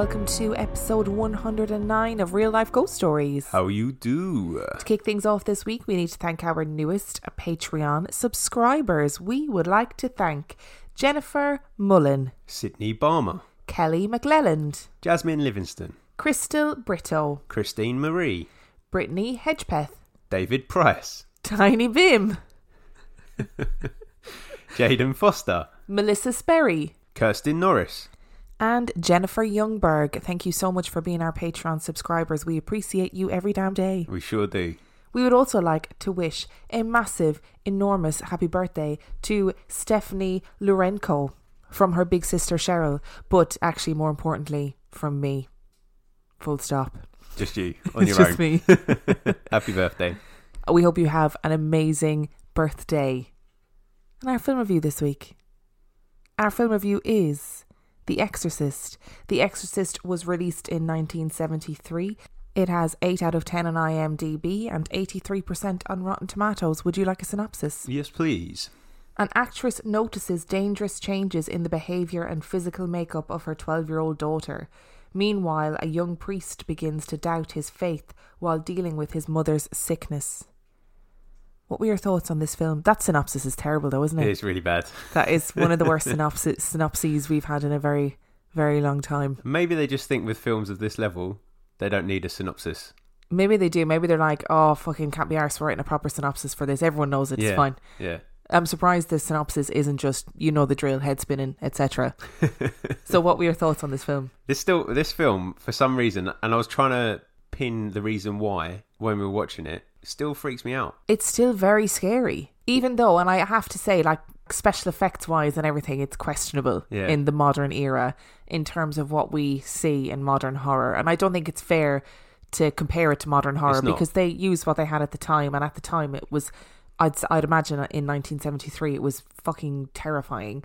welcome to episode 109 of Real Life Ghost Stories. How you do? To kick things off this week, we need to thank our newest Patreon subscribers. We would like to thank Jennifer Mullen, Sydney Barmer, Kelly McLelland, Jasmine Livingston, Crystal Brito, Christine Marie, Brittany Hedgepeth, David Price, Tiny Bim, Jaden Foster, Melissa Sperry, Kirsten Norris, and Jennifer Youngberg. Thank you so much for being our Patreon subscribers. We appreciate you every damn day. We sure do. We would also like to wish a massive, enormous happy birthday to Stephanie Lurenko from her big sister Cheryl, but actually, more importantly, from me. Full stop. Just you on your just own. me. Happy birthday. We hope you have an amazing birthday. And our film review this week. Our film review is The Exorcist. The Exorcist was released in 1973. It has 8 out of 10 on IMDb and 83% on Rotten Tomatoes. Would you like a synopsis? Yes, please. An actress notices dangerous changes in the behaviour and physical makeup of her 12 year old daughter. Meanwhile, a young priest begins to doubt his faith while dealing with his mother's sickness. What were your thoughts on this film? That synopsis is terrible, though, isn't it? It is really bad. That is one of the worst synopsis, synopses we've had in a very, very long time. Maybe they just think with films of this level, they don't need a synopsis. Maybe they do. Maybe they're like, oh, fucking can't be arsed for writing a proper synopsis for this. Everyone knows. It's yeah. fine. Yeah. I'm surprised the synopsis isn't just, you know, the drill, head spinning, etc. so, what were your thoughts on this film? This still this film for some reason, and I was trying to pin the reason why when we were watching it, still freaks me out. It's still very scary, even though, and I have to say, like, special effects wise and everything, it's questionable Yeah. in the modern era in terms of what we see in modern horror. And I don't think it's fair to compare it to modern horror because they used what they had at the time, and at the time it was, I'd I'd imagine in 1973 it was fucking terrifying,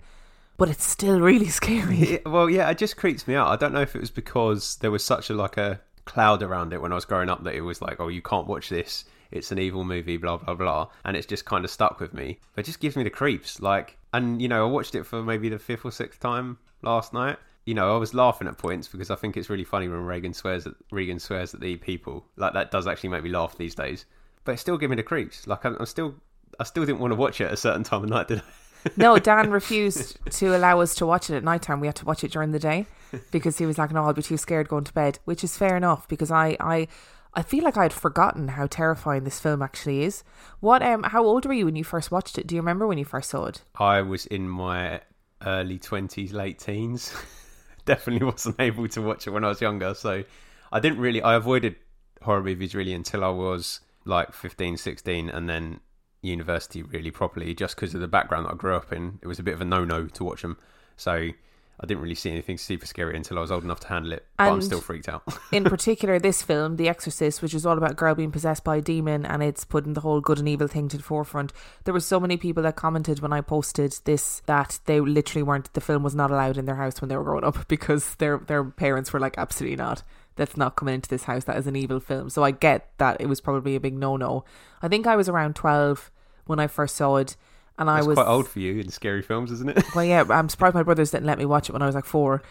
but it's still really scary. Yeah, well, yeah, it just creeps me out. I don't know if it was because there was such a like a cloud around it when I was growing up that it was like, oh, you can't watch this. It's an evil movie, blah blah blah, and it's just kind of stuck with me. It just gives me the creeps. Like, and you know, I watched it for maybe the fifth or sixth time last night. You know, I was laughing at points because I think it's really funny when Regan swears at Regan swears at the people. Like that does actually make me laugh these days. But it still give me the creeps. Like I'm, I'm still, I still didn't want to watch it at a certain time of night, did I? No, Dan refused to allow us to watch it at night time. We had to watch it during the day because he was like, "No, I'll be too scared going to bed," which is fair enough because I, I, I feel like I had forgotten how terrifying this film actually is. What, um, how old were you when you first watched it? Do you remember when you first saw it? I was in my early 20s, late teens. Definitely wasn't able to watch it when I was younger. So I didn't really, I avoided horror movies really until I was like 15, 16, and then university really properly, just because of the background that I grew up in. It was a bit of a no no to watch them. So I didn't really see anything super scary until I was old enough to handle it. But I'm still freaked out. In particular, this film, The Exorcist, which is all about a girl being possessed by a demon, and it's putting the whole good and evil thing to the forefront. There were so many people that commented when I posted this that they literally weren't. The film was not allowed in their house when they were growing up because their their parents were like, absolutely not. That's not coming into this house. That is an evil film. So I get that it was probably a big no no. I think I was around twelve when I first saw it, and I That's was quite old for you in scary films, isn't it? well, yeah, I'm surprised my brothers didn't let me watch it when I was like four.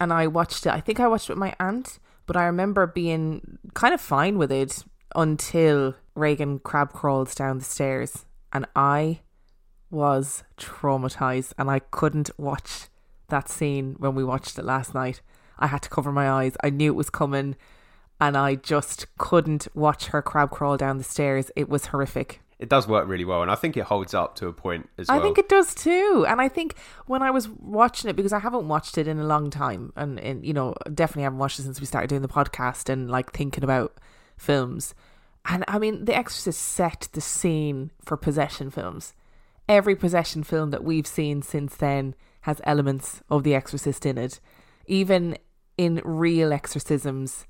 And I watched it, I think I watched it with my aunt, but I remember being kind of fine with it until Regan crab crawls down the stairs. And I was traumatized and I couldn't watch that scene when we watched it last night. I had to cover my eyes. I knew it was coming and I just couldn't watch her crab crawl down the stairs. It was horrific. It does work really well, and I think it holds up to a point as well. I think it does too. And I think when I was watching it, because I haven't watched it in a long time, and, and you know, definitely haven't watched it since we started doing the podcast and like thinking about films. And I mean, The Exorcist set the scene for possession films. Every possession film that we've seen since then has elements of The Exorcist in it. Even in real exorcisms,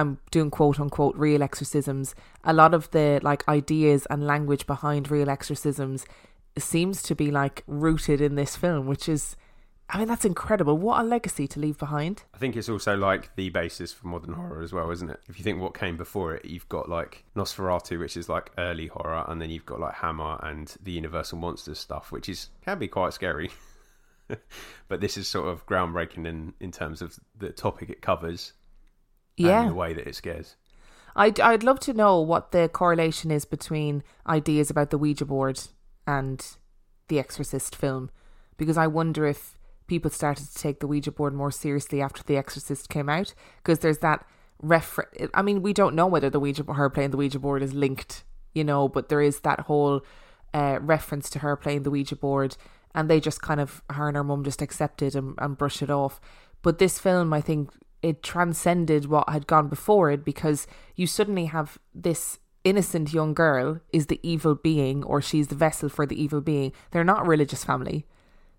I'm doing quote unquote real exorcisms. A lot of the like ideas and language behind real exorcisms seems to be like rooted in this film, which is, I mean, that's incredible. What a legacy to leave behind. I think it's also like the basis for modern horror as well, isn't it? If you think what came before it, you've got like Nosferatu, which is like early horror, and then you've got like Hammer and the Universal Monsters stuff, which is can be quite scary. but this is sort of groundbreaking in in terms of the topic it covers Yeah. and the way that it scares. I'd, I'd love to know what the correlation is between ideas about the Ouija board and the Exorcist film, because I wonder if people started to take the Ouija board more seriously after the Exorcist came out, because there's that refer. I mean, we don't know whether the Ouija her playing the Ouija board is linked, you know, but there is that whole uh, reference to her playing the Ouija board, and they just kind of her and her mum just accepted and, and brush it off. But this film, I think, it transcended what had gone before it because you suddenly have this innocent young girl is the evil being or she's the vessel for the evil being. They're not a religious family.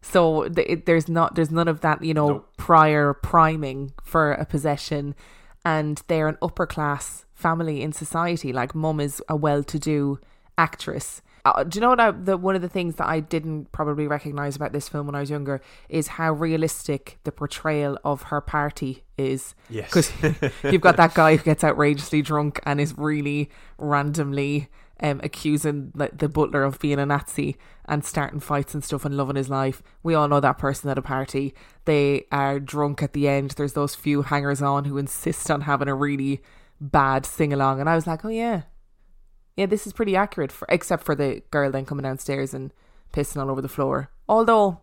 So th- it, there's not there's none of that, you know, prior priming for a possession and they're an upper class family in society. Like mum is a well-to-do actress. Uh, do you know what? I, the one of the things that I didn't probably recognize about this film when I was younger is how realistic the portrayal of her party is. Yes. because you've got that guy who gets outrageously drunk and is really randomly um, accusing like, the butler of being a Nazi and starting fights and stuff and loving his life. We all know that person at a party. They are drunk at the end. There's those few hangers on who insist on having a really bad sing along, and I was like, oh yeah, yeah, this is pretty accurate, for, except for the girl then coming downstairs and pissing all over the floor. Although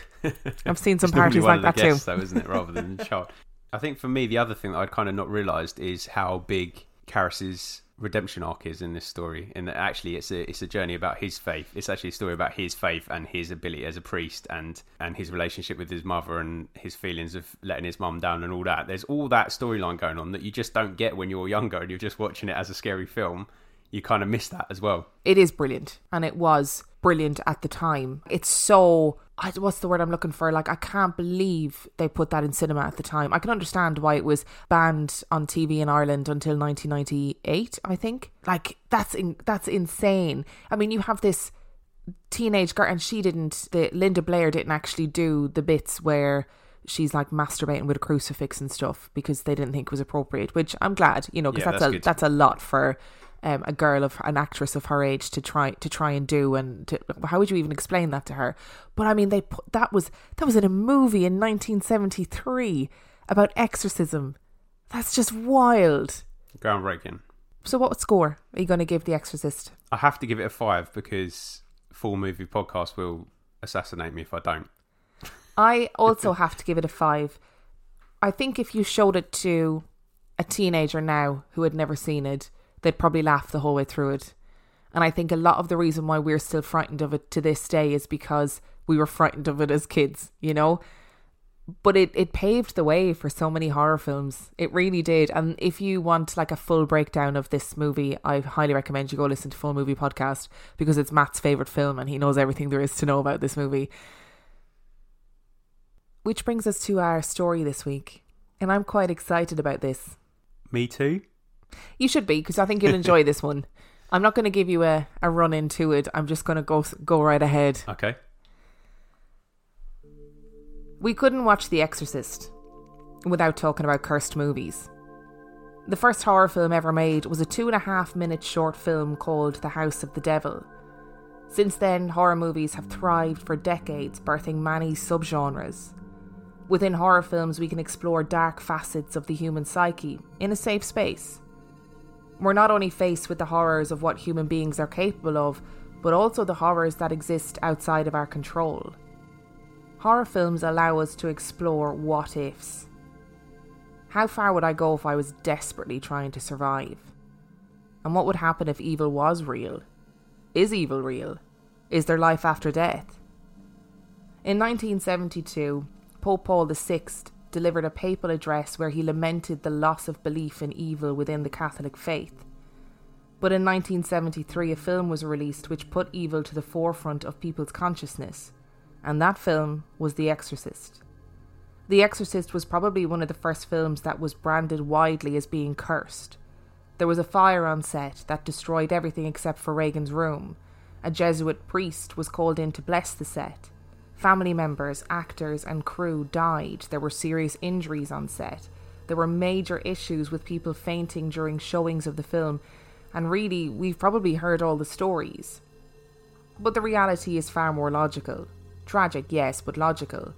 I've seen some parties like that too. though, isn't it? Rather than the child. I think for me, the other thing that I'd kind of not realised is how big Karras's redemption arc is in this story. And that actually, it's a it's a journey about his faith. It's actually a story about his faith and his ability as a priest, and and his relationship with his mother, and his feelings of letting his mum down, and all that. There's all that storyline going on that you just don't get when you're younger and you're just watching it as a scary film. You kind of miss that as well. It is brilliant, and it was brilliant at the time. It's so I- what's the word I'm looking for? Like I can't believe they put that in cinema at the time. I can understand why it was banned on TV in Ireland until 1998. I think like that's in, that's insane. I mean, you have this teenage girl, and she didn't. The Linda Blair didn't actually do the bits where she's like masturbating with a crucifix and stuff because they didn't think it was appropriate. Which I'm glad, you know, because Yeah, that's, that's a that's a lot for um, a girl of an actress of her age to try to try and do. And to, how would you even explain that to her? But I mean, they put, that was that was in a movie in 1973 about exorcism. That's just wild. Groundbreaking. So, what score are you going to give The Exorcist? I have to give it a five because full movie podcast will assassinate me if I don't. I also have to give it a five. I think if you showed it to a teenager now who had never seen it, they'd probably laugh the whole way through it. And I think a lot of the reason why we're still frightened of it to this day is because we were frightened of it as kids, you know? But it, it paved the way for so many horror films. It really did. And if you want like a full breakdown of this movie, I highly recommend you go listen to Full Movie Podcast because it's Matt's favourite film and he knows everything there is to know about this movie. Which brings us to our story this week. And I'm quite excited about this. Me too. You should be, because I think you'll enjoy this one. I'm not going to give you a, a run into it. I'm just going to go go right ahead. Okay. We couldn't watch The Exorcist without talking about cursed movies. The first horror film ever made was a two and a half minute short film called The House of the Devil. Since then, horror movies have thrived for decades, birthing many subgenres. Within horror films, we can explore dark facets of the human psyche in a safe space. We're not only faced with the horrors of what human beings are capable of, but also the horrors that exist outside of our control. Horror films allow us to explore what ifs. How far would I go if I was desperately trying to survive? And what would happen if evil was real? Is evil real? Is there life after death? In 1972, Pope Paul VI delivered a papal address where he lamented the loss of belief in evil within the Catholic faith. But in 1973, a film was released which put evil to the forefront of people's consciousness, and that film was The Exorcist. The Exorcist was probably one of the first films that was branded widely as being cursed. There was a fire on set that destroyed everything except for Regan's room. A Jesuit priest was called in to bless the set. Family members, actors, and crew died. There were serious injuries on set. There were major issues with people fainting during showings of the film, and really, we've probably heard all the stories. But the reality is far more logical. Tragic, yes, but logical.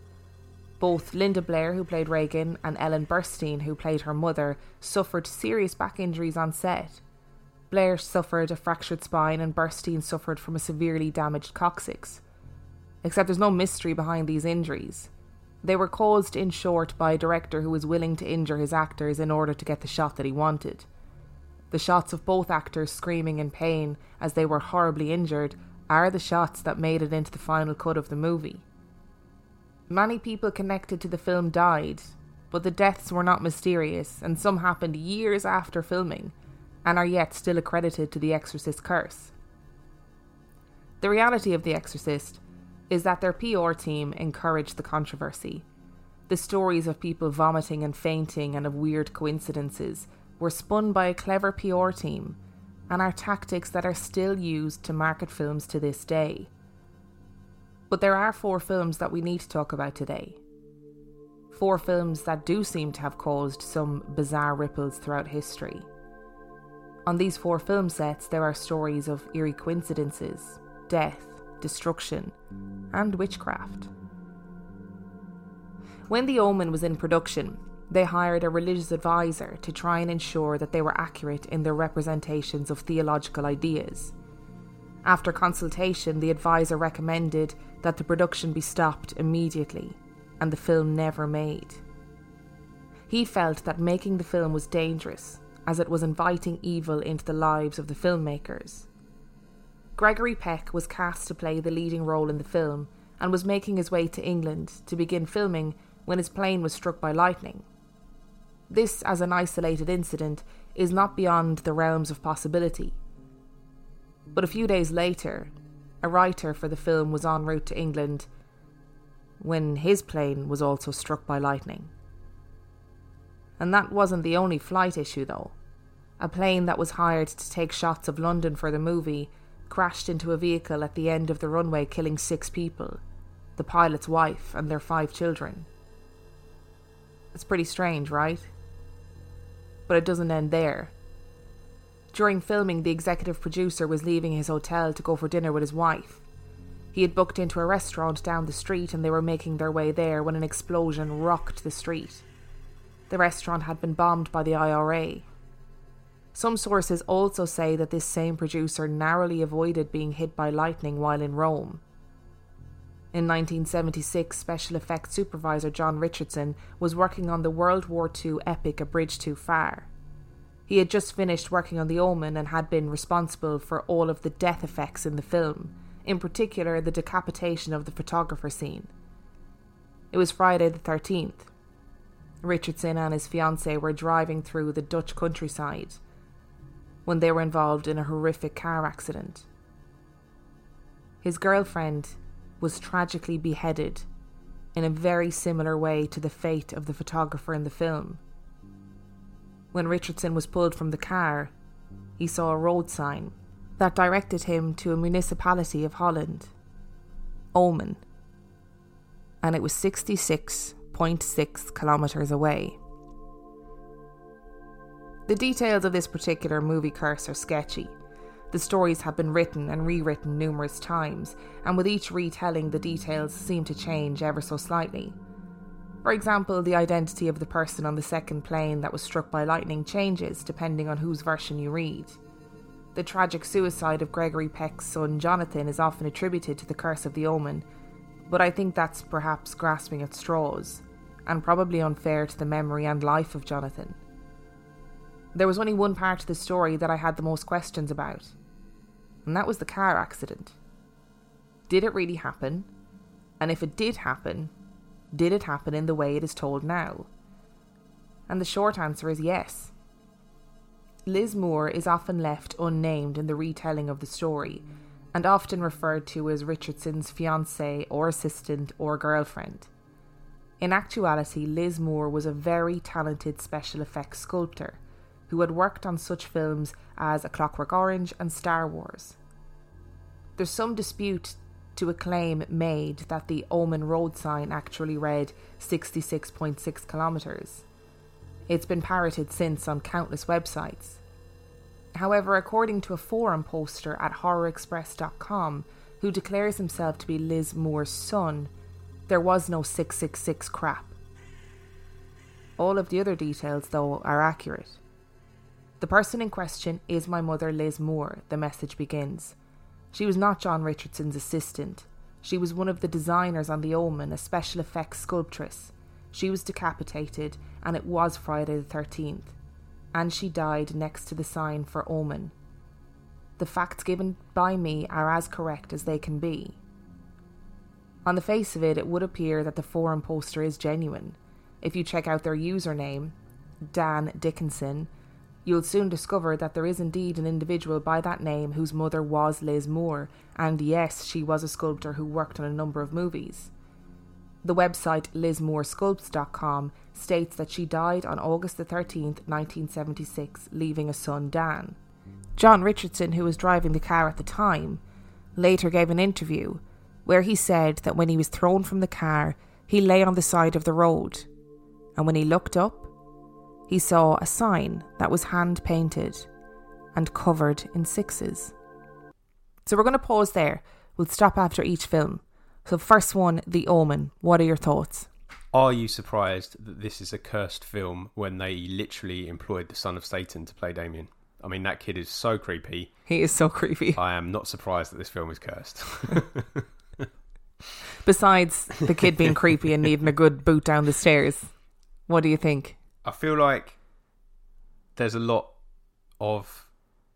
Both Linda Blair, who played Regan, and Ellen Burstyn, who played her mother, suffered serious back injuries on set. Blair suffered a fractured spine, and Burstyn suffered from a severely damaged coccyx. Except there's no mystery behind these injuries. They were caused, in short, by a director who was willing to injure his actors in order to get the shot that he wanted. The shots of both actors screaming in pain as they were horribly injured are the shots that made it into the final cut of the movie. Many people connected to the film died, but the deaths were not mysterious, and some happened years after filming and are yet still accredited to The Exorcist curse. The reality of The Exorcist is that their PR team encouraged the controversy. The stories of people vomiting and fainting and of weird coincidences were spun by a clever PR team and are tactics that are still used to market films to this day. But there are four films that we need to talk about today. Four films that do seem to have caused some bizarre ripples throughout history. On these four film sets, there are stories of eerie coincidences, death, destruction, and witchcraft. When The Omen was in production, they hired a religious advisor to try and ensure that they were accurate in their representations of theological ideas. After consultation, the advisor recommended that the production be stopped immediately and the film never made. He felt that making the film was dangerous as it was inviting evil into the lives of the filmmakers. Gregory Peck was cast to play the leading role in the film and was making his way to England to begin filming when his plane was struck by lightning. This, as an isolated incident, is not beyond the realms of possibility. But a few days later, a writer for the film was en route to England when his plane was also struck by lightning. And that wasn't the only flight issue, though. A plane that was hired to take shots of London for the movie crashed into a vehicle at the end of the runway, killing six people the pilot's wife and their five children. It's pretty strange, right? But it doesn't end there. During filming, the executive producer was leaving his hotel to go for dinner with his wife. He had booked into a restaurant down the street and they were making their way there when an explosion rocked the street. The restaurant had been bombed by the IRA, some sources also say that this same producer narrowly avoided being hit by lightning while in Rome. In 1976, special effects supervisor John Richardson was working on the World War II epic A Bridge Too Far. He had just finished working on The Omen and had been responsible for all of the death effects in the film, in particular the decapitation of the photographer scene. It was Friday the 13th. Richardson and his fiancée were driving through the Dutch countryside when they were involved in a horrific car accident. His girlfriend was tragically beheaded in a very similar way to the fate of the photographer in the film. When Richardson was pulled from the car, he saw a road sign that directed him to a municipality of Holland, Omen, and it was 66.6 kilometres away. The details of this particular movie curse are sketchy. The stories have been written and rewritten numerous times, and with each retelling, the details seem to change ever so slightly. For example, the identity of the person on the second plane that was struck by lightning changes depending on whose version you read. The tragic suicide of Gregory Peck's son Jonathan is often attributed to the curse of the omen, but I think that's perhaps grasping at straws, and probably unfair to the memory and life of Jonathan. There was only one part of the story that I had the most questions about, and that was the car accident. Did it really happen? And if it did happen, did it happen in the way it is told now? And the short answer is yes. Liz Moore is often left unnamed in the retelling of the story, and often referred to as Richardson's fiancée or assistant or girlfriend. In actuality, Liz Moore was a very talented special effects sculptor who had worked on such films as A Clockwork Orange and Star Wars. There's some dispute to a claim made that the Omen road sign actually read 66.6 kilometres. It's been parroted since on countless websites. However, according to a forum poster at horrorexpress.com, who declares himself to be Liz Moore's son, there was no 666 crap. All of the other details, though, are accurate. The person in question is my mother, Liz Moore, the message begins. She was not John Richardson's assistant. She was one of the designers on The Omen, a special effects sculptress. She was decapitated, and it was Friday the 13th. And she died next to the sign for Omen. The facts given by me are as correct as they can be. On the face of it, it would appear that the forum poster is genuine. If you check out their username, Dan Dickinson, you'll soon discover that there is indeed an individual by that name whose mother was Liz Moore, and yes, she was a sculptor who worked on a number of movies. The website lizmooresculpts.com states that she died on August the 13th, 1976, leaving a son, Dan. John Richardson, who was driving the car at the time, later gave an interview where he said that when he was thrown from the car, he lay on the side of the road, and when he looked up, he saw a sign that was hand painted and covered in sixes. So we're going to pause there. We'll stop after each film. So, first one, The Omen. What are your thoughts? Are you surprised that this is a cursed film when they literally employed the son of Satan to play Damien? I mean, that kid is so creepy. He is so creepy. I am not surprised that this film is cursed. Besides the kid being creepy and needing a good boot down the stairs, what do you think? I feel like there's a lot of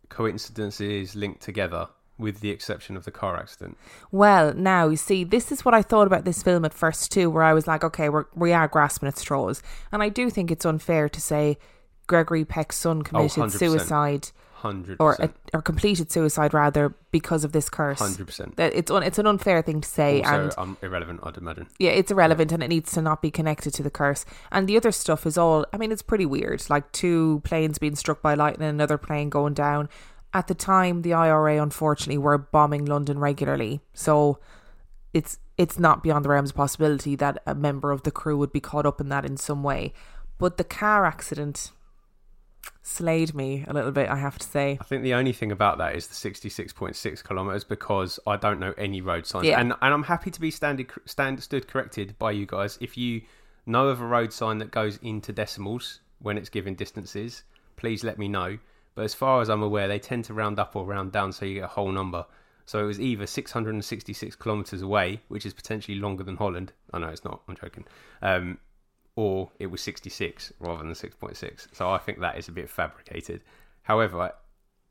coincidences linked together, with the exception of the car accident. Well, now you see, this is what I thought about this film at first too, where I was like, okay, we're, we are grasping at straws, and I do think it's unfair to say Gregory Peck's son committed 100%. suicide Hundred or percent. or completed suicide rather because of this curse. Hundred percent. That it's un, it's an unfair thing to say, and um, irrelevant, I'd imagine. yeah, it's irrelevant and it needs to not be connected to the curse. And the other stuff is all, I mean, it's pretty weird. Like two planes being struck by lightning, another plane going down. At the time, the IRA unfortunately were bombing London regularly, so it's it's not beyond the realms of possibility that a member of the crew would be caught up in that in some way. But the car accident slayed me a little bit, I have to say. I think the only thing about that is the sixty-six point six kilometers because I don't know any road signs, Yeah. and and I'm happy to be standard stand stood corrected by you guys. If you know of a road sign that goes into decimals when it's giving distances, please let me know. But as far as I'm aware, they tend to round up or round down so you get a whole number. So it was either 666 kilometers away, which is potentially longer than Holland. I know it's not. I'm joking. Um, or it was 66 rather than 6.6. So I think that is a bit fabricated. However,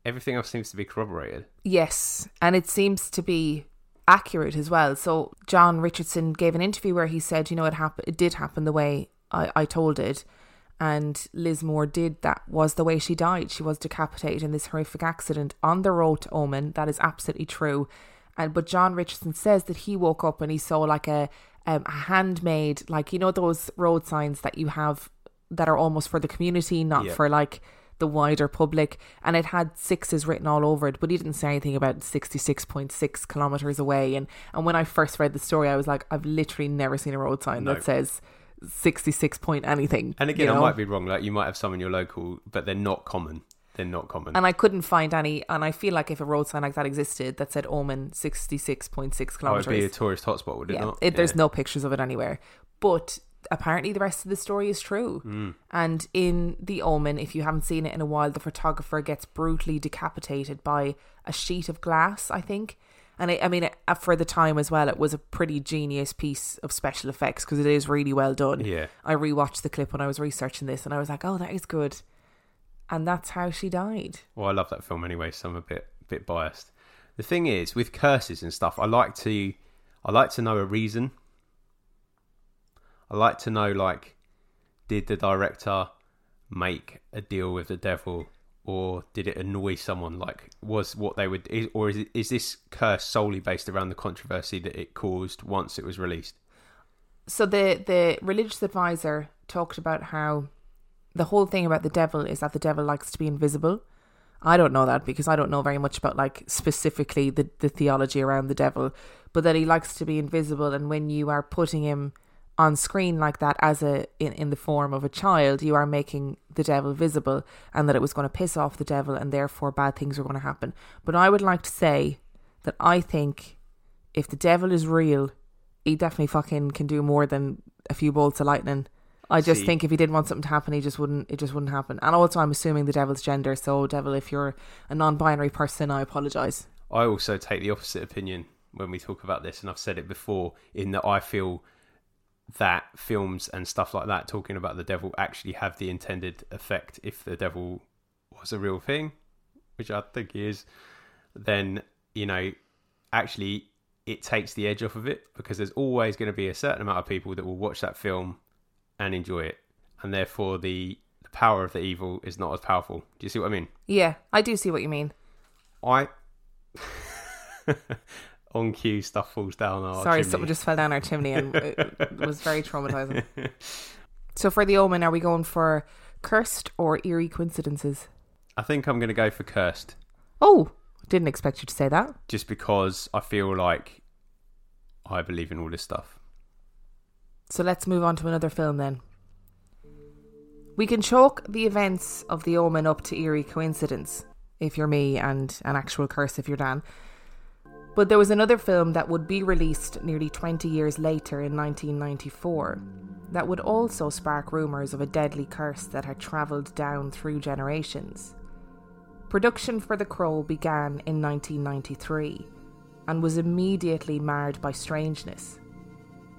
everything else seems to be corroborated. Yes, and it seems to be accurate as well. So John Richardson gave an interview where he said, you know, it happened. It did happen the way I, I told it, and Liz Moore did. That was the way she died. She was decapitated in this horrific accident on the road to Omen. That is absolutely true. And but John Richardson says that he woke up and he saw like a um, a handmade, like you know those road signs that you have that are almost for the community, not Yeah. for like the wider public, and it had sixes written all over it, but he didn't say anything about 66.6 kilometers away. And, and when I first read the story, I was like, I've literally never seen a road sign No. that says 66 point anything. And again, you I might be wrong. Like you might have some in your local, but they're not common. They're not common. And I couldn't find any, and I feel like if a road sign like that existed that said Omen 66.6 oh, it'd be a tourist hotspot, would it yeah, not? it, there's Yeah. no pictures of it anywhere. But apparently, the rest of the story is true. Mm. And in The Omen, if you haven't seen it in a while, the photographer gets brutally decapitated by a sheet of glass, I think. And I, I mean, uh, for the time as well, it was a pretty genius piece of special effects because it is really well done. Yeah. I rewatched the clip when I was researching this and I was like, oh, that is good. And that's how she died. Well, I love that film anyway, so I'm a bit bit biased. The thing is, with curses and stuff, I like to I like to know a reason. I like to know like did the director make a deal with the devil or did it annoy someone like was what they would is, or is it, is this curse solely based around the controversy that it caused once it was released? so the the religious advisor talked about how the whole thing about the devil is that the devil likes to be invisible. I don't know that because I don't know very much about like specifically the, the theology around the devil, but that he likes to be invisible and when you are putting him on screen like that as a in, in the form of a child, you are making the devil visible and that it was going to piss off the devil and therefore bad things were going to happen. But I would like to say that I think if the devil is real, he definitely fucking can do more than a few bolts of lightning. I just See- think if he didn't want something to happen, he just wouldn't. It just wouldn't happen. And also, I'm assuming the devil's gender. So, devil, if you're a non-binary person, I apologize. I also take the opposite opinion when we talk about this, and I've said it before, in that I feel that films and stuff like that talking about the devil actually have the intended effect if the devil was a real thing, which I think he is, then, you know, actually it takes the edge off of it because there's always going to be a certain amount of people that will watch that film and enjoy it. And therefore the, the power of the evil is not as powerful. Do you see what I mean? Yeah, I do see what you mean. I on cue stuff falls down our Sorry, chimney. something just fell down our chimney and it, it was very traumatizing. So, for the omen, are we going for cursed or eerie coincidences? I think I'm going to go for cursed Oh, didn't expect you to say that. just because I feel like I believe in all this stuff. So let's move on to another film then. We can chalk the events of The Omen up to eerie coincidence, if you're me, and an actual curse if you're Dan. But there was another film that would be released nearly 20 years later in 1994 that would also spark rumours of a deadly curse that had travelled down through generations. Production for The Crow began in 1993 and was immediately marred by strangeness.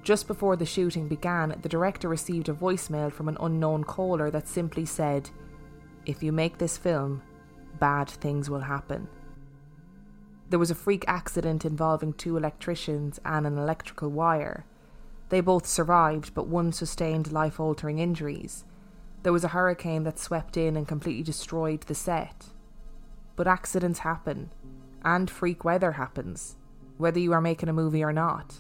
Just before the shooting began, the director received a voicemail from an unknown caller that simply said, If you make this film, bad things will happen. There was a freak accident involving two electricians and an electrical wire. They both survived, but one sustained life altering injuries. There was a hurricane that swept in and completely destroyed the set. But accidents happen, and freak weather happens, whether you are making a movie or not.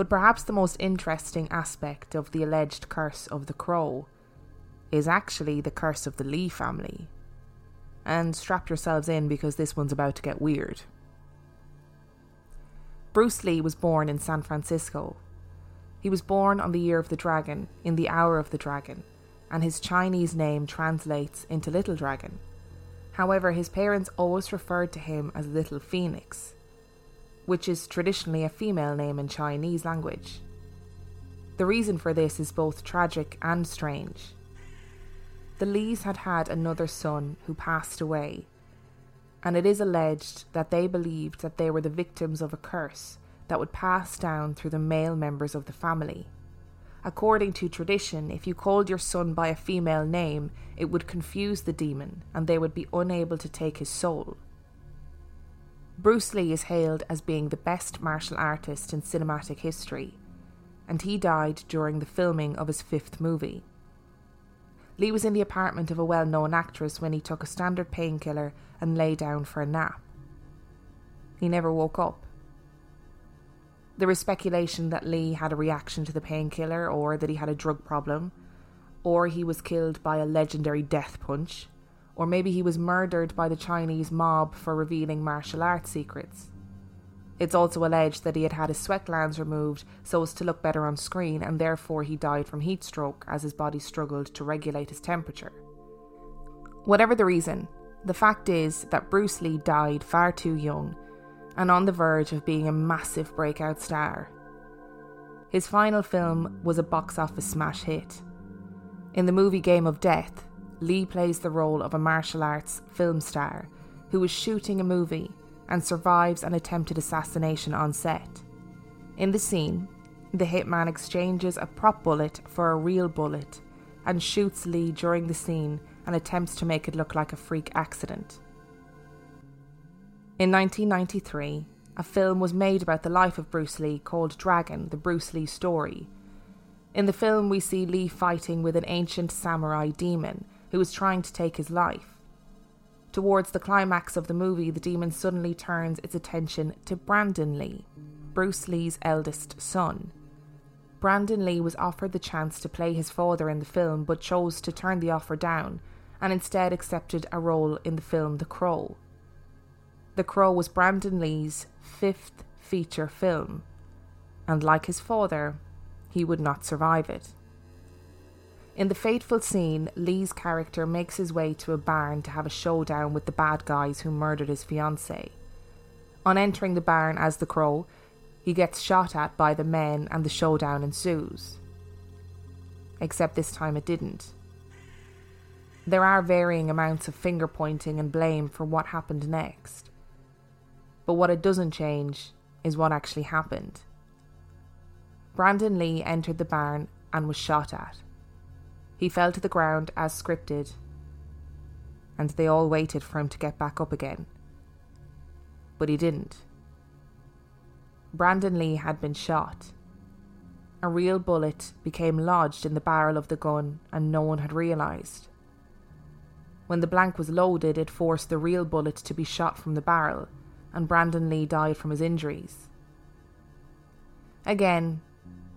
But perhaps the most interesting aspect of the alleged curse of the crow is actually the curse of the Lee family. And strap yourselves in because this one's about to get weird. Bruce Lee was born in San Francisco. He was born on the year of the dragon, in the hour of the dragon, and his Chinese name translates into Little Dragon. However, his parents always referred to him as Little Phoenix, which is traditionally a female name in Chinese language. The reason for this is both tragic and strange. The Lees had had another son who passed away, and it is alleged that they believed that they were the victims of a curse that would pass down through the male members of the family. According to tradition, if you called your son by a female name, it would confuse the demon and they would be unable to take his soul. Bruce Lee is hailed as being the best martial artist in cinematic history, and he died during the filming of his fifth movie. Lee was in the apartment of a well known actress when he took a standard painkiller and lay down for a nap. He never woke up. There is speculation that Lee had a reaction to the painkiller, or that he had a drug problem, or he was killed by a legendary death punch, or maybe he was murdered by the Chinese mob for revealing martial arts secrets. It's also alleged that he had had his sweat glands removed so as to look better on screen, and therefore he died from heat stroke as his body struggled to regulate his temperature. Whatever the reason, the fact is that Bruce Lee died far too young and on the verge of being a massive breakout star. His final film was a box office smash hit. In the movie Game of Death, Lee plays the role of a martial arts film star who is shooting a movie and survives an attempted assassination on set. In the scene, the hitman exchanges a prop bullet for a real bullet and shoots Lee during the scene and attempts to make it look like a freak accident. In 1993, a film was made about the life of Bruce Lee called Dragon The Bruce Lee Story. In the film, we see Lee fighting with an ancient samurai demon who is trying to take his life. Towards the climax of the movie, the demon suddenly turns its attention to Brandon Lee, Bruce Lee's eldest son. Brandon Lee was offered the chance to play his father in the film but chose to turn the offer down and instead accepted a role in the film The Crow. The Crow was Brandon Lee's fifth feature film, and like his father, he would not survive it. In the fateful scene, Lee's character makes his way to a barn to have a showdown with the bad guys who murdered his fiancée. On entering the barn as the crow, he gets shot at by the men and the showdown ensues. Except this time it didn't. There are varying amounts of finger pointing and blame for what happened next. But what it doesn't change is what actually happened. Brandon Lee entered the barn and was shot at. He fell to the ground as scripted, and they all waited for him to get back up again. But he didn't. Brandon Lee had been shot. A real bullet became lodged in the barrel of the gun, and no one had realised. When the blank was loaded, it forced the real bullet to be shot from the barrel, and Brandon Lee died from his injuries. Again,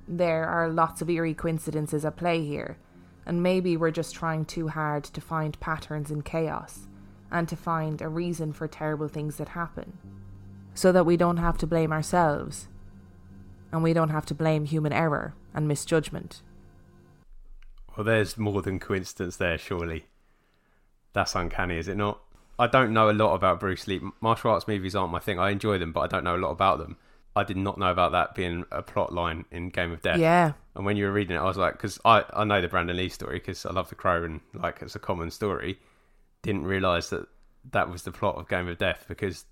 there are lots of eerie coincidences at play here, and maybe we're just trying too hard to find patterns in chaos and to find a reason for terrible things that happen, so that we don't have to blame ourselves and we don't have to blame human error and misjudgment. Well, there's more than coincidence there, surely. That's uncanny, is it not? I don't know a lot about Bruce Lee. Martial arts movies aren't my thing. I enjoy them, but I don't know a lot about them. I did not know about that being a plot line in Game of Death. Yeah. And when you were reading it, I was like, because I, I know the Brandon Lee story because I love The Crow and like it's a common story. Didn't realise that that was the plot of Game of Death because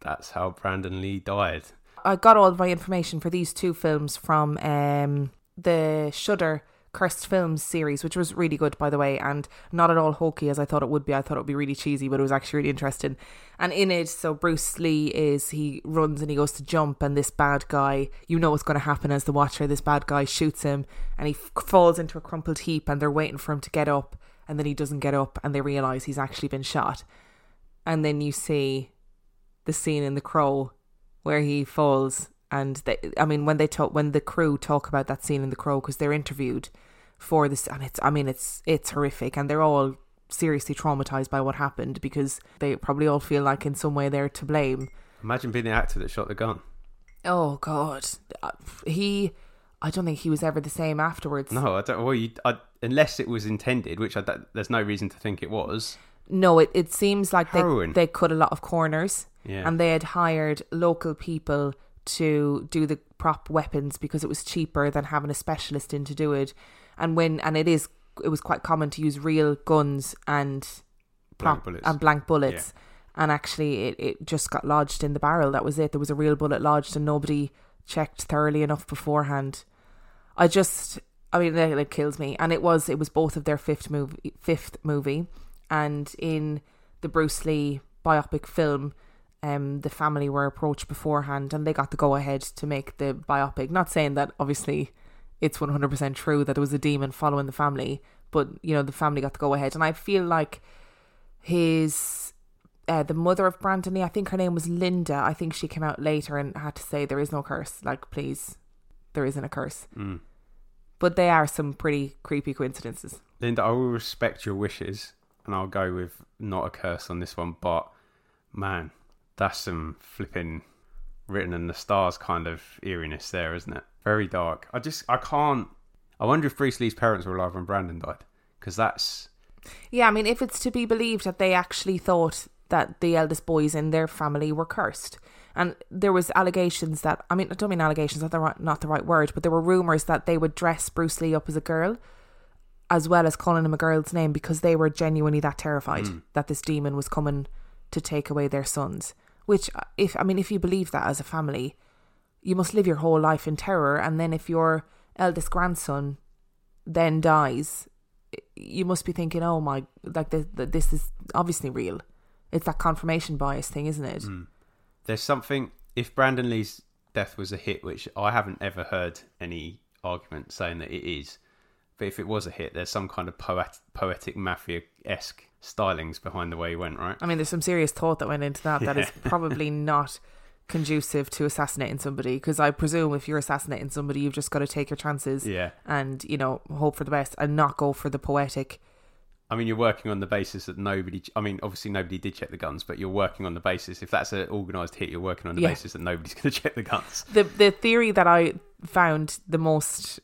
that's how Brandon Lee died. I got all of my information for these two films from um, the Shudder Cursed Films series, which was really good, by the way, and not at all hokey as I thought it would be. I thought it would be really cheesy, but it was actually really interesting. And in it, so Bruce Lee is he runs and he goes to jump, and this bad guy, you know what's going to happen as the watcher. This bad guy shoots him, and he f- falls into a crumpled heap, and they're waiting for him to get up, and then he doesn't get up, and they realize he's actually been shot. And then you see the scene in The Crow where he falls and they, I mean when they talk when the crew talk about that scene in The Crow because they're interviewed for this and it's I mean it's it's horrific and they're all seriously traumatized by what happened because they probably all feel like in some way they're to blame. Imagine being the actor that shot the gun. Oh God, Uh, he. I don't think he was ever the same afterwards. No, I don't. Well, you, I, unless it was intended, which I, don't- there's no reason to think it was. No, it, it seems like they they cut a lot of corners. Yeah. and they had hired local people to do the prop weapons because it was cheaper than having a specialist in to do it. And when and it is it was quite common to use real guns and Blank bullets. and blank bullets. And actually, it, it just got lodged in the barrel. That was it. There was a real bullet lodged, and nobody checked thoroughly enough beforehand. I just, I mean, it, it kills me. And it was, it was both of their fifth movie, fifth movie, and in the Bruce Lee biopic film, um, the family were approached beforehand, and they got the go ahead to make the biopic. Not saying that obviously it's one hundred percent true that there was a demon following the family, but you know the family got the go ahead, and I feel like his uh, the mother of Brandon Lee, I think her name was Linda. I think she came out later and had to say there is no curse. Like, please, there isn't a curse. Mm. But they are some pretty creepy coincidences. Linda, I will respect your wishes, and I'll go with not a curse on this one. But man, that's some flipping written in the stars kind of eeriness there, isn't it? Very dark. I just, I can't. I wonder if Bruce Lee's parents were alive when Brandon died, because that's Yeah, I mean, if it's to be believed that they actually thought that the eldest boys in their family were cursed, and there was allegations that I mean, I don't mean allegations, not the right, not the right word, but there were rumors that they would dress Bruce Lee up as a girl, as well as calling him a girl's name because they were genuinely that terrified hmm. that this demon was coming to take away their sons. Which, uh, if I mean, if you believe that as a family, you must live your whole life in terror, and then if your eldest grandson then dies, you must be thinking, oh my, like this, this is obviously real. It's that confirmation bias thing, isn't it? there's something. If Brandon Lee's death was a hit, which I haven't ever heard any argument saying that it is, but if it was a hit, there's some kind of poet, poetic mafia esque stylings behind the way he went, right? I mean, there's some serious thought that went into that. That is Yeah. probably not conducive to assassinating somebody because I presume if you're assassinating somebody, you've just got to take your chances Yeah. and you know hope for the best and not go for the poetic. I mean, you're working on the basis that nobody. I mean, obviously nobody did check the guns, but you're working on the basis. If that's an organised hit, you're working on the Yeah. basis that nobody's going to check the guns. The the theory that I found the most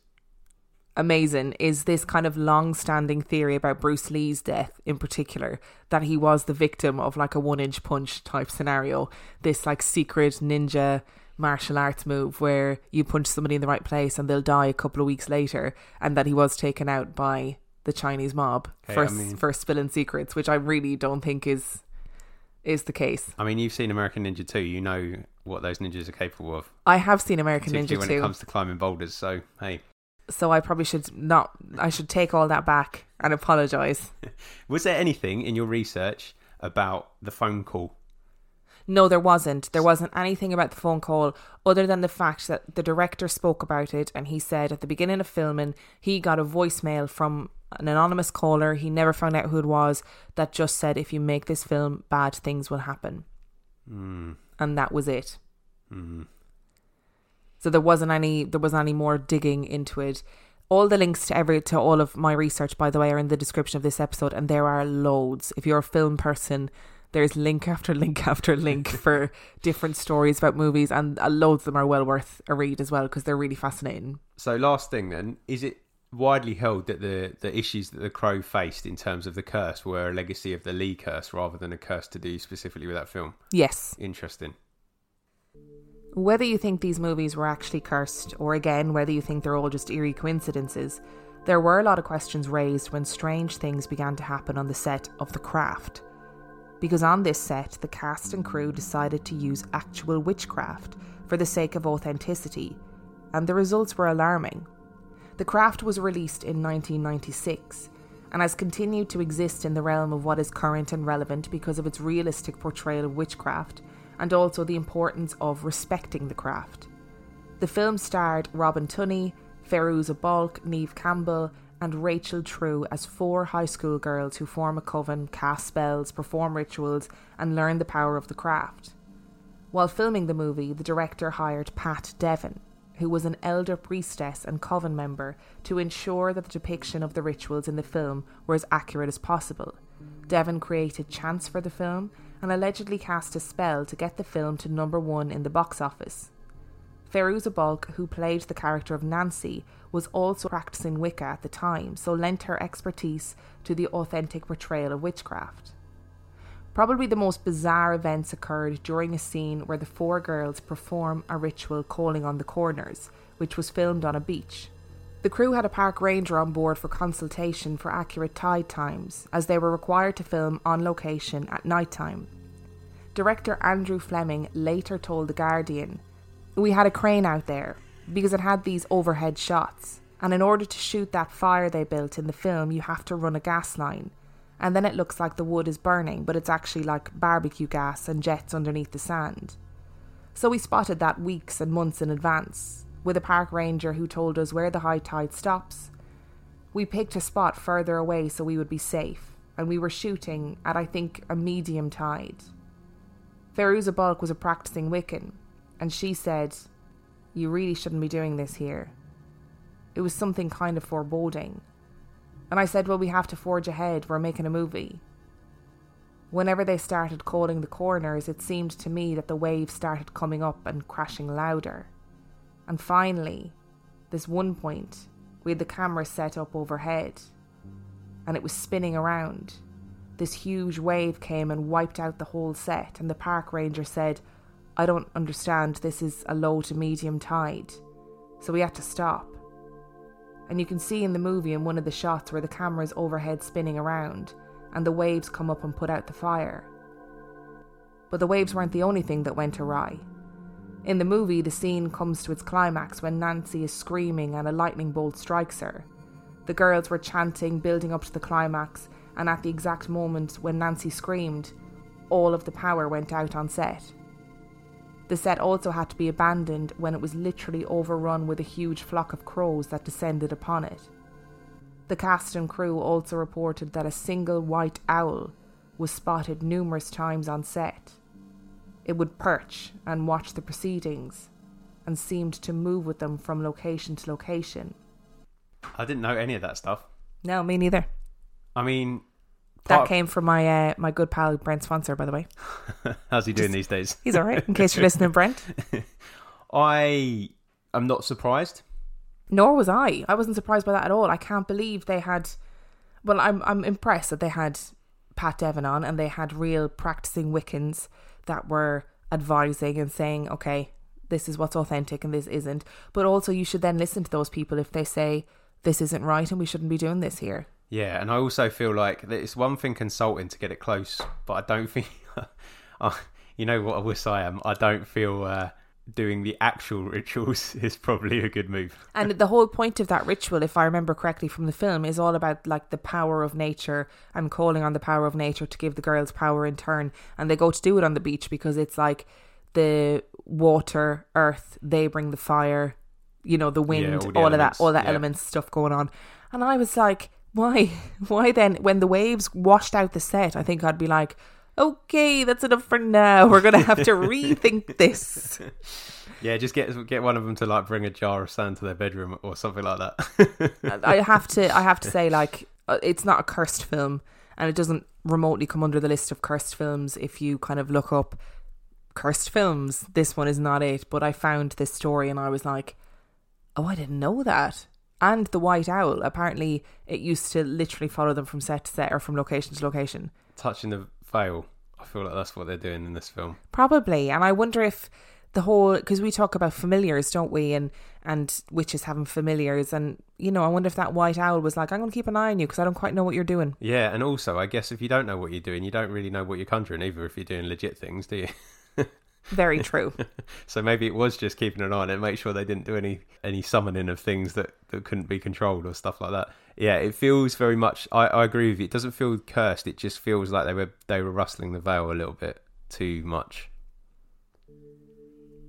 amazing is this kind of long-standing theory about Bruce Lee's death in particular that he was the victim of like a one-inch punch type scenario this like secret ninja martial arts move where you punch somebody in the right place and they'll die a couple of weeks later and that he was taken out by the Chinese mob Okay, for I mean- for spilling secrets which I really don't think is is the case. I mean, you've seen American Ninja 2. You know what those ninjas are capable of, I have seen American Ninja when it comes to climbing boulders. So, hey, so I probably should not I should take all that back and apologize. was there anything in your research about the phone call? No, there wasn't. There wasn't anything about the phone call other than the fact that the director spoke about it and he said at the beginning of filming he got a voicemail from an anonymous caller, he never found out who it was, that just said if you make this film, bad things will happen. Mm, And that was it. mm. So there wasn't any there wasn't any more digging into it. All the links to every to all of my research, by the way, are in the description of this episode, and there are loads. If you're a film person, there's link after link after link for different stories about movies, and uh, loads of them are well worth a read as well because they're really fascinating. So, last thing then, is it widely held that the, the issues that the Crow faced in terms of the curse were a legacy of the Lee curse rather than a curse to do specifically with that film? Yes, Interesting. Whether you think these movies were actually cursed, or again whether you think they're all just eerie coincidences, there were a lot of questions raised when strange things began to happen on the set of The Craft. Because on this set, the cast and crew decided to use actual witchcraft for the sake of authenticity, and the results were alarming. The Craft was released in 1996 and has continued to exist in the realm of what is current and relevant because of its realistic portrayal of witchcraft and also the importance of respecting the craft. The film starred Robin Tunney, Fairuza Balk, Neve Campbell, and Rachel True as four high school girls who form a coven, cast spells, perform rituals, and learn the power of the craft. While filming the movie, the director hired Pat Devin, who was an elder priestess and coven member, to ensure that the depiction of the rituals in the film were as accurate as possible. Devin created chants for the film and allegedly cast a spell to get the film to number one in the box office. Fairuza Balk, who played the character of Nancy, was also practicing Wicca at the time, so lent her expertise to the authentic portrayal of witchcraft. Probably the most bizarre events occurred during a scene where the four girls perform a ritual calling on the corners, which was filmed on a beach. The crew had a park ranger on board for consultation for accurate tide times, as they were required to film on location at night time. Director Andrew Fleming later told The Guardian, We had a crane out there because it had these overhead shots, and in order to shoot that fire they built in the film, you have to run a gas line. And then it looks like the wood is burning, but it's actually like barbecue gas and jets underneath the sand. So we spotted that weeks and months in advance, with a park ranger who told us where the high tide stops. We picked a spot further away so we would be safe, and we were shooting at, I think, a medium tide. Fairuza Balk was a practicing Wiccan, and she said, You really shouldn't be doing this here. It was something kind of foreboding. And I said, Well, we have to forge ahead, we're making a movie. Whenever they started calling the corners, it seemed to me that the waves started coming up and crashing louder. And finally, this one point, we had the camera set up overhead, and it was spinning around. This huge wave came and wiped out the whole set, and the park ranger said, I don't understand, this is a low to medium tide. So we had to stop. And you can see in the movie in one of the shots where the camera's overhead spinning around, and the waves come up and put out the fire. But the waves weren't the only thing that went awry. In the movie, the scene comes to its climax when Nancy is screaming and a lightning bolt strikes her. The girls were chanting, building up to the climax, and at the exact moment when Nancy screamed, all of the power went out on set. The set also had to be abandoned when it was literally overrun with a huge flock of crows that descended upon it. The cast and crew also reported that a single white owl was spotted numerous times on set. It would perch and watch the proceedings and seemed to move with them from location to location. I didn't know any of that stuff. No, me neither. I mean, That came from my uh, my good pal Brent Sponsor, by the way. how's he doing these days? He's all right. In case you're listening, Brent. I am not surprised. Nor was I. I wasn't surprised by that at all. I can't believe they had. Well, I'm I'm impressed that they had Pat Devin on and they had real practicing Wiccans that were advising and saying, okay, this is what's authentic and this isn't. But also, you should then listen to those people if they say this isn't right and we shouldn't be doing this here. Yeah, and I also feel like it's one thing consulting to get it close, but I don't think, you know what a wuss I am. I don't feel uh, doing the actual rituals is probably a good move. And the whole point of that ritual, if I remember correctly from the film, is all about like the power of nature and calling on the power of nature to give the girls power in turn. And they go to do it on the beach because it's like the water, earth, they bring the fire, you know, the wind, Yeah, all all, of that, all that yeah. elements stuff going on. And I was like, why? Why then, when the waves washed out the set, I think I'd be like, okay, that's enough for now. We're going to have to rethink this. Yeah, just get get one of them to like bring a jar of sand to their bedroom or something like that. I have to I have to say like uh, it's not a cursed film and it doesn't remotely come under the list of cursed films if you kind of look up cursed films this one is not it but I found this story and I was like oh I didn't know that and the white owl apparently it used to literally follow them from set to set or from location to location Touching the veil, I feel like that's what they're doing in this film. Probably, and I wonder if the whole because we talk about familiars, don't we? And and witches having familiars, and you know, I wonder if that white owl was like, "I'm going to keep an eye on you because I don't quite know what you're doing." Yeah, and also I guess if you don't know what you're doing, you don't really know what you're conjuring either. If you're doing legit things, do you? Very true. So maybe it was just keeping an eye on it, make sure they didn't do any any summoning of things that, that couldn't be controlled or stuff like that. Yeah, it feels very much. I, I agree with you. It doesn't feel cursed. It just feels like they were they were rustling the veil a little bit too much.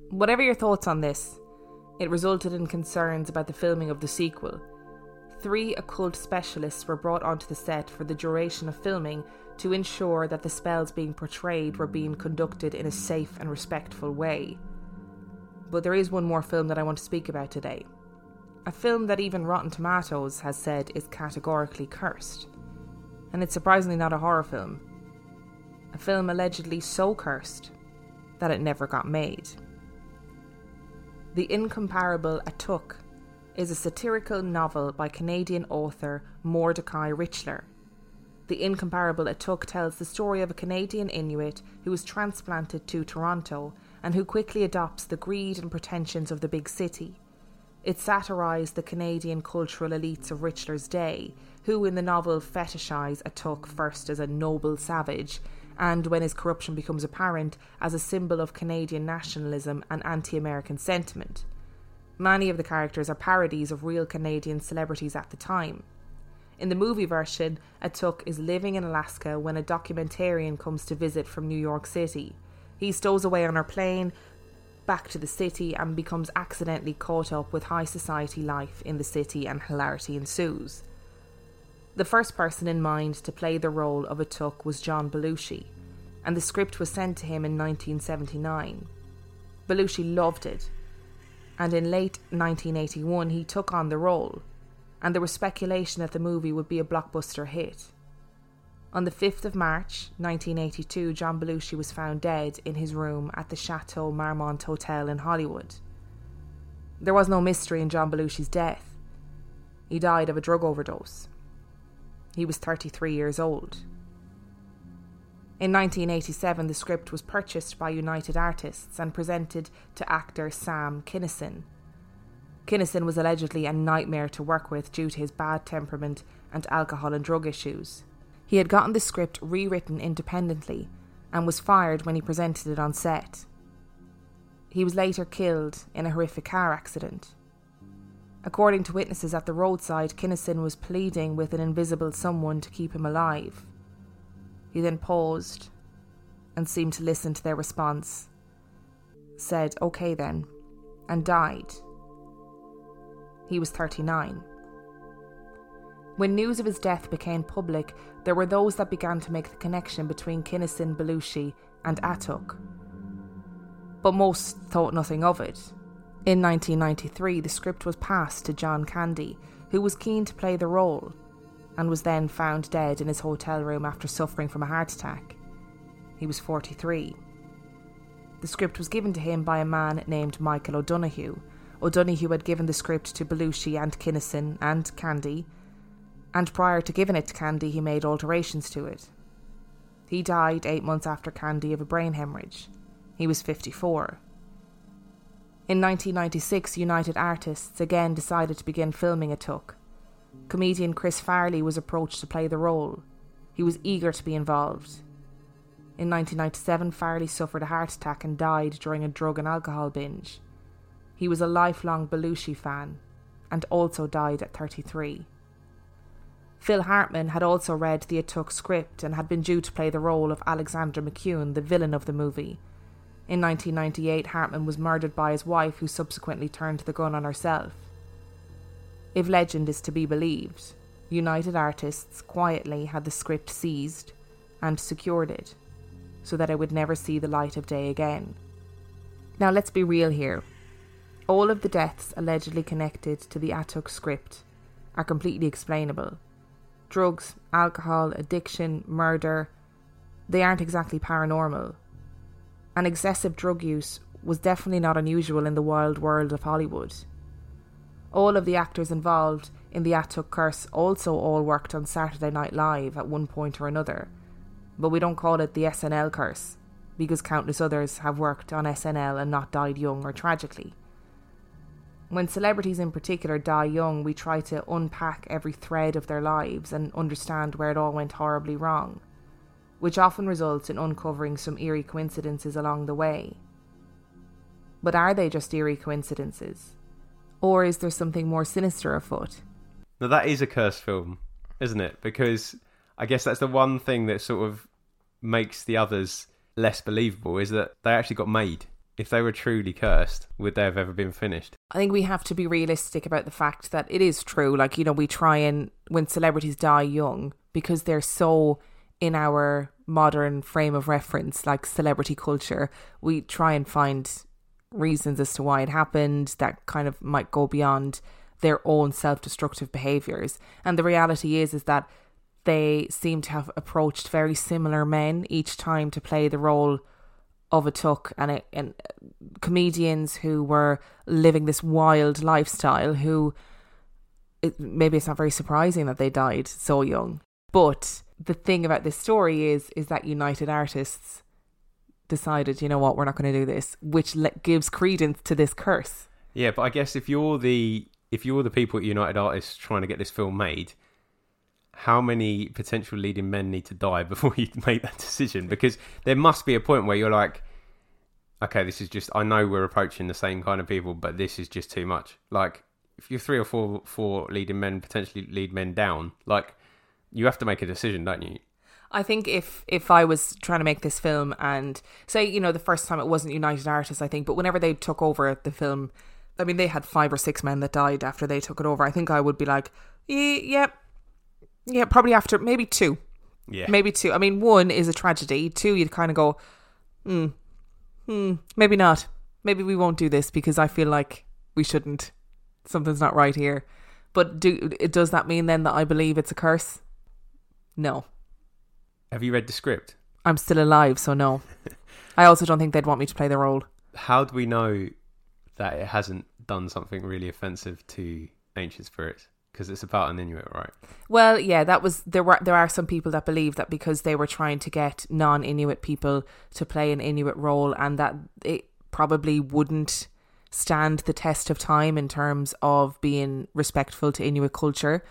Whatever your thoughts on this, it resulted in concerns about the filming of the sequel. Three occult specialists were brought onto the set for the duration of filming to ensure that the spells being portrayed were being conducted in a safe and respectful way. But there is one more film that I want to speak about today. A film that even Rotten Tomatoes has said is categorically cursed. And it's surprisingly not a horror film. A film allegedly so cursed that it never got made. The Incomparable Atuk is a satirical novel by Canadian author Mordecai Richler. The Incomparable Atuk tells the story of a Canadian Inuit who is transplanted to Toronto and who quickly adopts the greed and pretensions of the big city. It satirised the Canadian cultural elites of Richler's day, who in the novel fetishise Atuk first as a noble savage and, when his corruption becomes apparent, as a symbol of Canadian nationalism and anti American sentiment. Many of the characters are parodies of real Canadian celebrities at the time. In the movie version, Atuk is living in Alaska when a documentarian comes to visit from New York City. He stows away on her plane back to the city and becomes accidentally caught up with high society life in the city, and hilarity ensues. The first person in mind to play the role of Atuk was John Belushi, and the script was sent to him in 1979. Belushi loved it, and in late 1981 he took on the role, and there was speculation that the movie would be a blockbuster hit. On the 5th of March 1982, John Belushi was found dead in his room at the Chateau Marmont Hotel in Hollywood. There was no mystery in John Belushi's death. He died of a drug overdose. He was 33 years old. In 1987, the script was purchased by United Artists and presented to actor Sam Kinison. Kinison was allegedly a nightmare to work with due to his bad temperament and alcohol and drug issues. He had gotten the script rewritten independently and was fired when he presented it on set. He was later killed in a horrific car accident. According to witnesses at the roadside, Kinison was pleading with an invisible someone to keep him alive. He then paused and seemed to listen to their response, said, OK then, and died. He was 39. When news of his death became public, there were those that began to make the connection between Kinison Belushi and Atuk. But most thought nothing of it. In 1993, the script was passed to John Candy, who was keen to play the role, and was then found dead in his hotel room after suffering from a heart attack. He was 43. The script was given to him by a man named Michael O'Donoghue, O'Donoghue had given the script to Belushi and Kinison and Candy, and prior to giving it to Candy, he made alterations to it. He died eight months after Candy of a brain hemorrhage. He was 54. In 1996, United Artists again decided to begin filming Atuk. Comedian Chris Farley was approached to play the role. He was eager to be involved. In 1997, Farley suffered a heart attack and died during a drug and alcohol binge. He was a lifelong Belushi fan and also died at 33. Phil Hartman had also read the Atuk script and had been due to play the role of Alexander McCune, the villain of the movie. In 1998, Hartman was murdered by his wife, who subsequently turned the gun on herself. If legend is to be believed, United Artists quietly had the script seized and secured it so that it would never see the light of day again. Now, let's be real here. All of the deaths allegedly connected to the Atuk script are completely explainable. Drugs, alcohol, addiction, murder, they aren't exactly paranormal. And excessive drug use was definitely not unusual in the wild world of Hollywood. All of the actors involved in the Atuk curse also all worked on Saturday Night Live at one point or another, but we don't call it the SNL curse because countless others have worked on SNL and not died young or tragically. When celebrities in particular die young, we try to unpack every thread of their lives and understand where it all went horribly wrong, which often results in uncovering some eerie coincidences along the way. But are they just eerie coincidences? Or is there something more sinister afoot? Now that is a cursed film, isn't it? Because I guess that's the one thing that sort of makes the others less believable is that they actually got made. If they were truly cursed, would they have ever been finished? I think we have to be realistic about the fact that it is true. Like, you know, we try and, when celebrities die young, because they're so in our modern frame of reference, like celebrity culture, we try and find reasons as to why it happened that kind of might go beyond their own self-destructive behaviors. And the reality is is that they seem to have approached very similar men each time to play the role of Atuk and, a, and uh, comedians who were living this wild lifestyle who it, maybe it's not very surprising that they died so young. But the thing about this story is is that united artists decided you know what? We're not going to do this which le- gives credence to this curse. Yeah, but I guess if you're the if you're the people at United Artists trying to get this film made, how many potential leading men need to die before you make that decision? Because there must be a point where you're like, okay, this is just I know we're approaching the same kind of people, but this is just too much. Like if you're three or four four leading men potentially lead men down, like you have to make a decision, don't you? I think if if I was trying to make this film and say you know the first time it wasn't United Artists I think but whenever they took over the film I mean they had five or six men that died after they took it over I think I would be like yeah yeah, yeah probably after maybe two Yeah. maybe two I mean one is a tragedy two you'd kind of go hmm hmm maybe not maybe we won't do this because I feel like we shouldn't something's not right here but do does that mean then that I believe it's a curse no Have you read the script? I'm still alive, so no. I also don't think they'd want me to play the role. How do we know that it hasn't done something really offensive to ancient spirits? Because it's about an Inuit, right? Well, yeah, that was there were there are some people that believe that because they were trying to get non-Inuit people to play an Inuit role and that it probably wouldn't stand the test of time in terms of being respectful to Inuit culture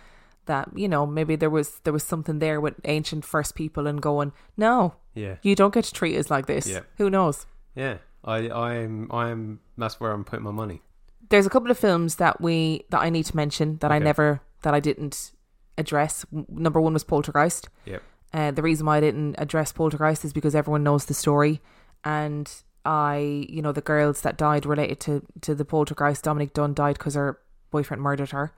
that you know maybe there was there was something there with ancient first people and going no Yeah. you don't get to treat us like this Yeah. who knows Yeah. I I'm I'm that's where I'm putting my money. There's a couple of films that we that I need to mention that I never that I didn't address. Number one was Poltergeist. Yep. Uh, the reason why I didn't address Poltergeist is because everyone knows the story, and I, you know, the girls that died related to to the Poltergeist. Dominique Dunne died because her boyfriend murdered her,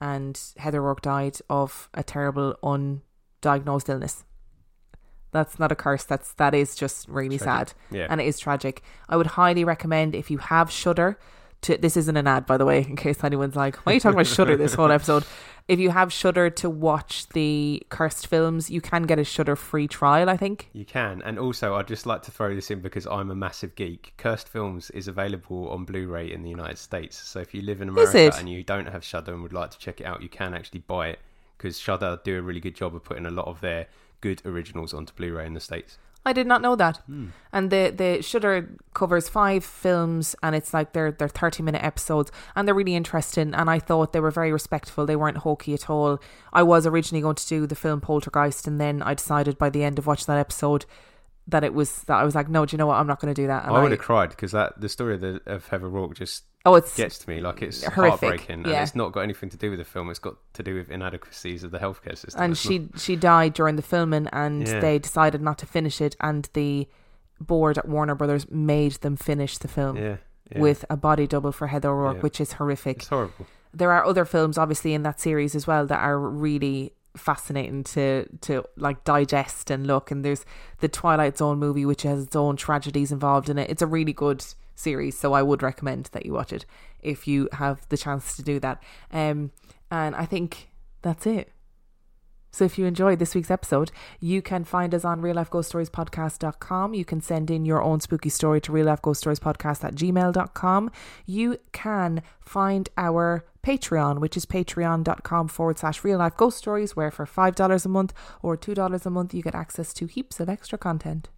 and Heather Rourke died of a terrible undiagnosed illness. That's not a curse. That's that is just really Tragic. sad Yeah. and it is tragic. I would highly recommend if you have Shudder to this isn't an ad by the way, in case anyone's like, why are you talking about Shudder this whole episode? If you have Shudder to watch the cursed films, you can get a Shudder free trial. I think You can, and also I'd just like to throw this in because I'm a massive geek. Cursed Films is available on Blu-ray in the United States. So if you live in America and you don't have Shudder and would like to check it out, you can actually buy it because Shudder do a really good job of putting a lot of their good originals onto Blu-ray in the states. I did not know that. Hmm. And the the Shudder covers five films, and it's like they're they're thirty minute episodes, and they're really interesting. And I thought they were very respectful. They weren't hokey at all. I was originally going to do the film Poltergeist, and then I decided by the end of watching that episode that it was that I was like, no, do you know what? I'm not going to do that. And I would have cried because that the story of, the, of Heather Rourke just oh, it's gets to me. Like it's Horrific, heartbreaking, and yeah. it's not got anything to do with the film. It's got to do with inadequacies of the healthcare system. and It's not- she she died during the filming, and Yeah. they decided not to finish it, and the board at Warner Brothers made them finish the film. yeah. With a body double for Heather O'Rourke, which is horrific. it's horrible. there are other films obviously in that series as well that are really fascinating to to like digest and look and there's the Twilight Zone movie which has its own tragedies involved in it it's a really good series so I would recommend that you watch it if you have the chance to do that um and I think that's it so if you enjoyed this week's episode, you can find us on reallifeghoststoriespodcast.com. You can send in your own spooky story to reallifeghoststoriespodcast at gmail.com. You can find our Patreon, which is patreon.com forward slash real life ghost stories, where for $5 a month or $2 a month, you get access to heaps of extra content.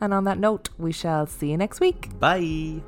And on that note, we shall see you next week. Bye.